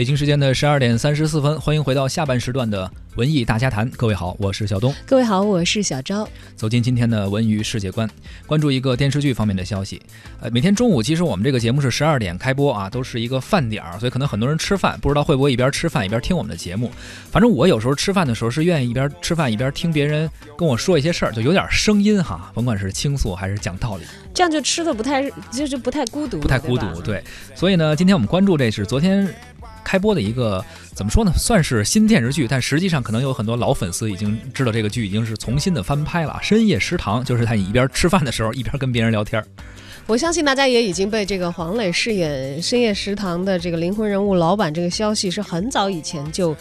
北京时间的十二点三十四分，欢迎回到下半时段的文艺大家谈。各位好，我是小东。各位好，我是小昭。走进今天的文娱世界观，关注一个电视剧方面的消息。呃，每天中午，其实我们这个节目是十二点开播啊，都是一个饭点儿，所以可能很多人吃饭，不知道会不会一边吃饭一边听我们的节目。反正我有时候吃饭的时候是愿意一边吃饭一边听别人跟我说一些事儿，就有点声音哈，甭管是倾诉还是讲道理，这样就吃的不太就是不太孤独，不太孤独。对，所以呢，今天我们关注这是昨天。开播的一个怎么说呢，算是新电视剧，但实际上可能有很多老粉丝已经知道这个剧已经是重新的翻拍了。深夜食堂就是在你一边吃饭的时候一边跟别人聊天。我相信大家也已经被这个黄磊饰演深夜食堂的这个灵魂人物老板这个消息是很早以前就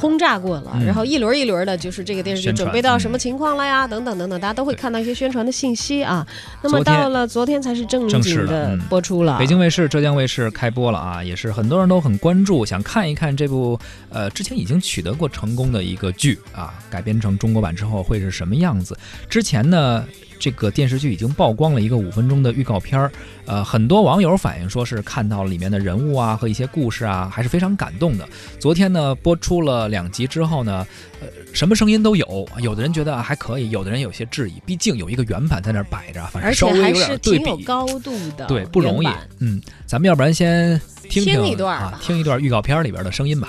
轰炸过了，然后一轮一轮的，就是这个电视剧准备到什么情况了呀？等等等等，大家都会看到一些宣传的信息啊。那么到了昨天才是正经的播出了，北京卫视、浙江卫视开播了啊，也是很多人都很关注，想看一看这部呃之前已经取得过成功的一个剧啊，改编成中国版之后会是什么样子？之前呢？这个电视剧已经曝光了一个五分钟的预告片儿，呃，很多网友反映说是看到了里面的人物啊和一些故事啊，还是非常感动的。昨天呢播出了两集之后呢，呃，什么声音都有，有的人觉得还可以，有的人有些质疑，毕竟有一个原版在那儿摆着，反正稍微有点对比，高度的，对，不容易。嗯，咱们要不然先听听一段啊，听一段预告片里边的声音吧。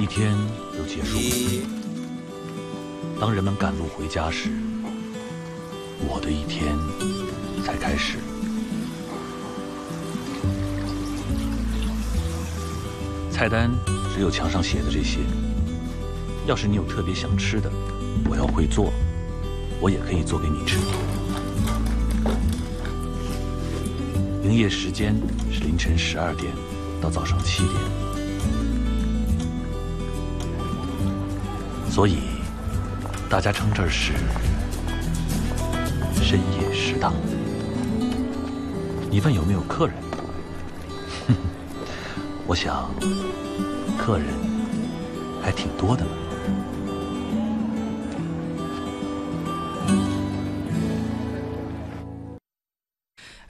一天又结束了。当人们赶路回家时，我的一天才开始。菜单只有墙上写的这些。要是你有特别想吃的，我要会做，我也可以做给你吃。营业时间是凌晨十二点到早上七点，所以。大家称这儿是深夜食堂。你问有没有客人？我想客人还挺多的呢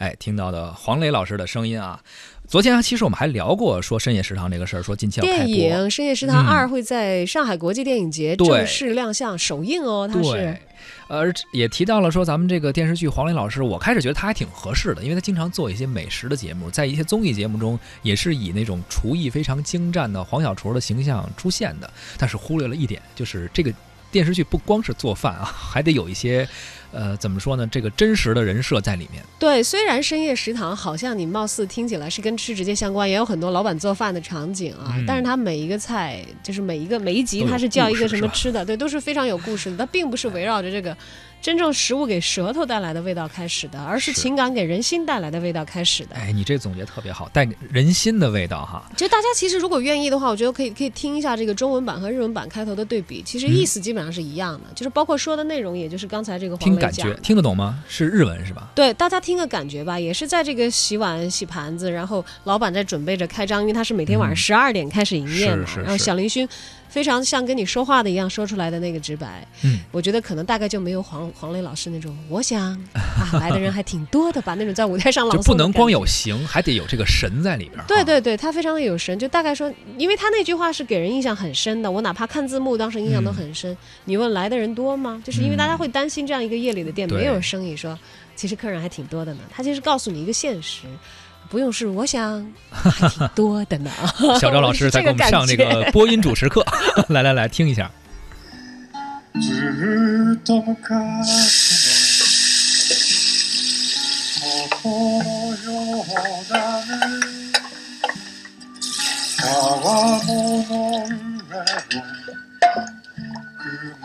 哎，听到的黄磊老师的声音啊！昨天啊，其实我们还聊过说深夜食堂这个事儿，说近期要电影《深夜食堂二》会在上海国际电影节正式亮相首映哦。它是，呃，也提到了说咱们这个电视剧黄磊老师，我开始觉得他还挺合适的，因为他经常做一些美食的节目，在一些综艺节目中也是以那种厨艺非常精湛的黄小厨的形象出现的，但是忽略了一点，就是这个。电视剧不光是做饭啊，还得有一些，呃，怎么说呢？这个真实的人设在里面。对，虽然深夜食堂好像你貌似听起来是跟吃直接相关，也有很多老板做饭的场景啊，但是它每一个菜，就是每一个每一集，它是叫一个什么吃的，对，都是非常有故事的。它并不是围绕着这个。真正食物给舌头带来的味道开始的，而是情感给人心带来的味道开始的。哎，你这总结特别好，带人心的味道哈。就大家其实如果愿意的话，我觉得可以可以听一下这个中文版和日文版开头的对比，其实意思基本上是一样的，就是包括说的内容，也就是刚才这个听感觉听得懂吗？是日文是吧？对，大家听个感觉吧，也是在这个洗碗洗盘子，然后老板在准备着开张，因为他是每天晚上十二点开始营业嘛，然后小林勋。非常像跟你说话的一样说出来的那个直白，嗯，我觉得可能大概就没有黄黄磊老师那种，我想啊 来的人还挺多的吧，那种在舞台上朗诵就不能光有形，还得有这个神在里边。对对对，他非常的有神，就大概说，因为他那句话是给人印象很深的，我哪怕看字幕当时印象都很深。你问来的人多吗？就是因为大家会担心这样一个夜里的店没有生意，说其实客人还挺多的呢。他其实告诉你一个现实。不用是，我想还挺多的呢。小赵老师在给我们上这个播音主持课，来来来，听一下。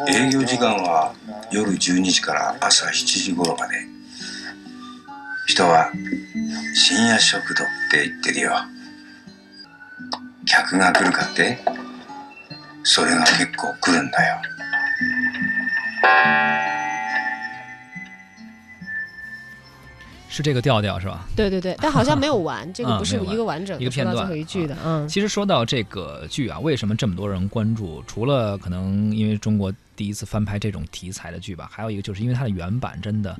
営業時間は夜12時から朝7時頃まで。 人は深夜食堂って言ってるよ客が来るかってそれが結構来るんだよ是这个调调是吧？对对对，但好像没有完，这个不是一个完整一个片段最后一句的。嗯，其实说到这个剧啊，为什么这么多人关注？除了可能因为中国第一次翻拍这种题材的剧吧，还有一个就是因为它的原版真的。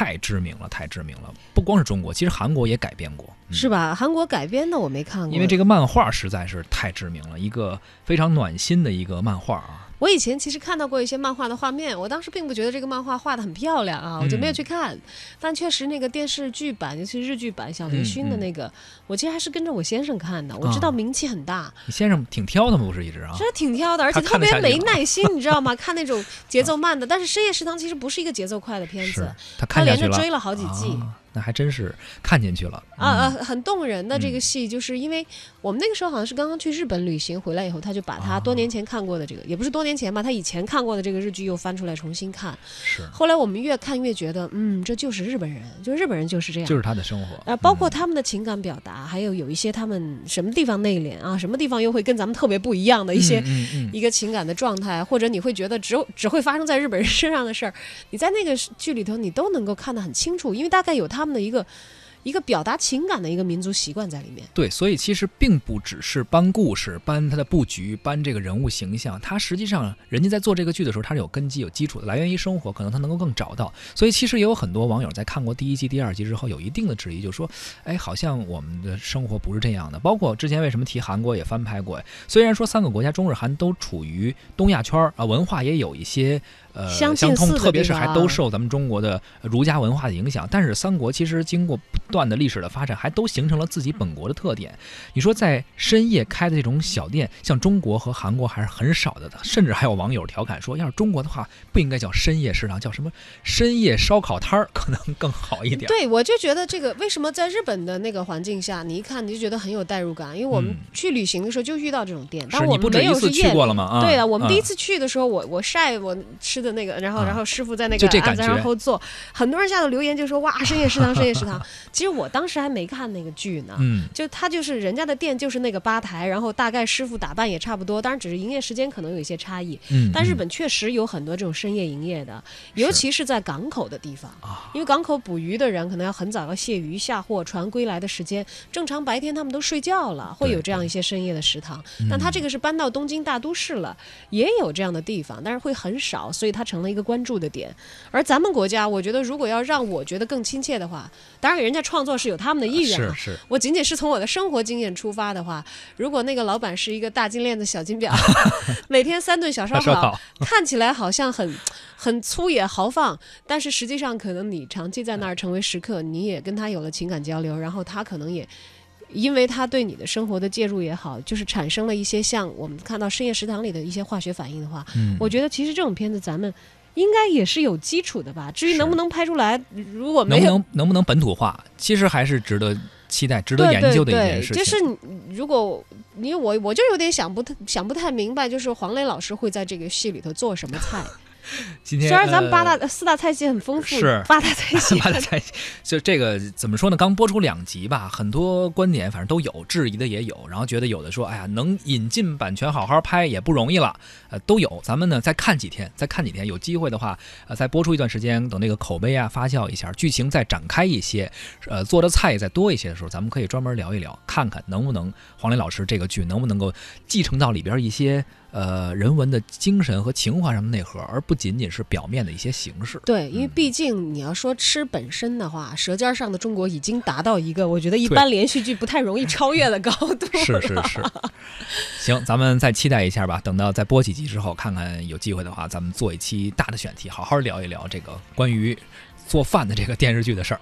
太知名了，太知名了。不光是中国，其实韩国也改编过，是吧？韩国改编的我没看过，因为这个漫画实在是太知名了，一个非常暖心的一个漫画啊。我以前其实看到过一些漫画的画面，我当时并不觉得这个漫画画的很漂亮啊，我就没有去看。但确实那个电视剧版，尤其是日剧版小林薰的那个，我其实还是跟着我先生看的。我知道名气很大，你先生挺挑的吗？不是一直啊？是挺挑的，而且特别没耐心，你知道吗？看那种节奏慢的。但是《深夜食堂》其实不是一个节奏快的片子，他连着追了好几季。那还真是看进去了。啊啊，很动人。的这个戏，就是因为我们那个时候好像是刚刚去日本旅行回来以后，他就把他多年前看过的这个，也不是多年前吧，他以前看过的这个日剧又翻出来重新看。是。后来我们越看越觉得，嗯，这就是日本人，就日本人就是这样，就是他的生活啊，包括他们的情感表达，还有有一些他们什么地方内敛啊，什么地方又会跟咱们特别不一样的一些一个情感的状态，或者你会觉得只有只会发生在日本人身上的事儿，你在那个剧里头你都能够看得很清楚，因为大概有他他们的一个。一个表达情感的一个民族习惯在里面。对，所以其实并不只是搬故事、搬它的布局、搬这个人物形象，它实际上人家在做这个剧的时候，它是有根基、有基础的，来源于生活，可能他能够更找到。所以其实也有很多网友在看过第一季、第二季之后，有一定的质疑，就说：“哎，好像我们的生活不是这样的。”包括之前为什么提韩国也翻拍过？虽然说三个国家中日韩都处于东亚圈啊，文化也有一些。呃，相通，特别是还都受咱们中国的儒家文化的影响。但是三国其实经过不断的历史的发展，还都形成了自己本国的特点。你说在深夜开的这种小店，像中国和韩国还是很少的。甚至还有网友调侃说，要是中国的话，不应该叫深夜食堂，叫什么深夜烧烤摊儿，可能更好一点。对，我就觉得这个为什么在日本的那个环境下，你一看你就觉得很有代入感，因为我们去旅行的时候就遇到这种店，但我们没有是去过了吗？对啊，我们第一次去的时候，我我晒我吃。的那个，然后，然后师傅在那个案子然后做，很多人下头留言就说哇，深夜食堂，深夜食堂。其实我当时还没看那个剧呢，嗯，就他就是人家的店就是那个吧台，然后大概师傅打扮也差不多，当然只是营业时间可能有一些差异，嗯，但日本确实有很多这种深夜营业的，尤其是在港口的地方，因为港口捕鱼的人可能要很早要卸鱼下货，船归来的时间，正常白天他们都睡觉了，会有这样一些深夜的食堂。但他这个是搬到东京大都市了，也有这样的地方，但是会很少，所以。它成了一个关注的点，而咱们国家，我觉得如果要让我觉得更亲切的话，当然人家创作是有他们的意愿啊。是是。我仅仅是从我的生活经验出发的话，如果那个老板是一个大金链子、小金表，每天三顿小烧 烤，看起来好像很很粗野豪放，但是实际上可能你长期在那儿成为食客，你也跟他有了情感交流，然后他可能也。因为他对你的生活的介入也好，就是产生了一些像我们看到深夜食堂里的一些化学反应的话，我觉得其实这种片子咱们应该也是有基础的吧。至于能不能拍出来，如果没有能能不能本土化，其实还是值得期待、值得研究的一件事情。就是如果因为我我就有点想不太想不太明白，就是黄磊老师会在这个戏里头做什么菜。今天虽然咱们八大四大菜系很丰富，是八大菜系，八大菜系，就这个怎么说呢？刚播出两集吧，很多观点反正都有，质疑的也有，然后觉得有的说，哎呀，能引进版权好好拍也不容易了，呃，都有。咱们呢再看几天，再看几天，有机会的话，呃，再播出一段时间，等那个口碑啊发酵一下，剧情再展开一些，呃，做的菜再多一些的时候，咱们可以专门聊一聊，看看能不能黄磊老师这个剧能不能够继承到里边一些。呃，人文的精神和情怀上的内核，而不仅仅是表面的一些形式。对，因为毕竟你要说吃本身的话，《舌尖上的中国》已经达到一个我觉得一般连续剧不太容易超越的高度。是是是。行，咱们再期待一下吧。等到再播几集之后，看看有机会的话，咱们做一期大的选题，好好聊一聊这个关于做饭的这个电视剧的事儿。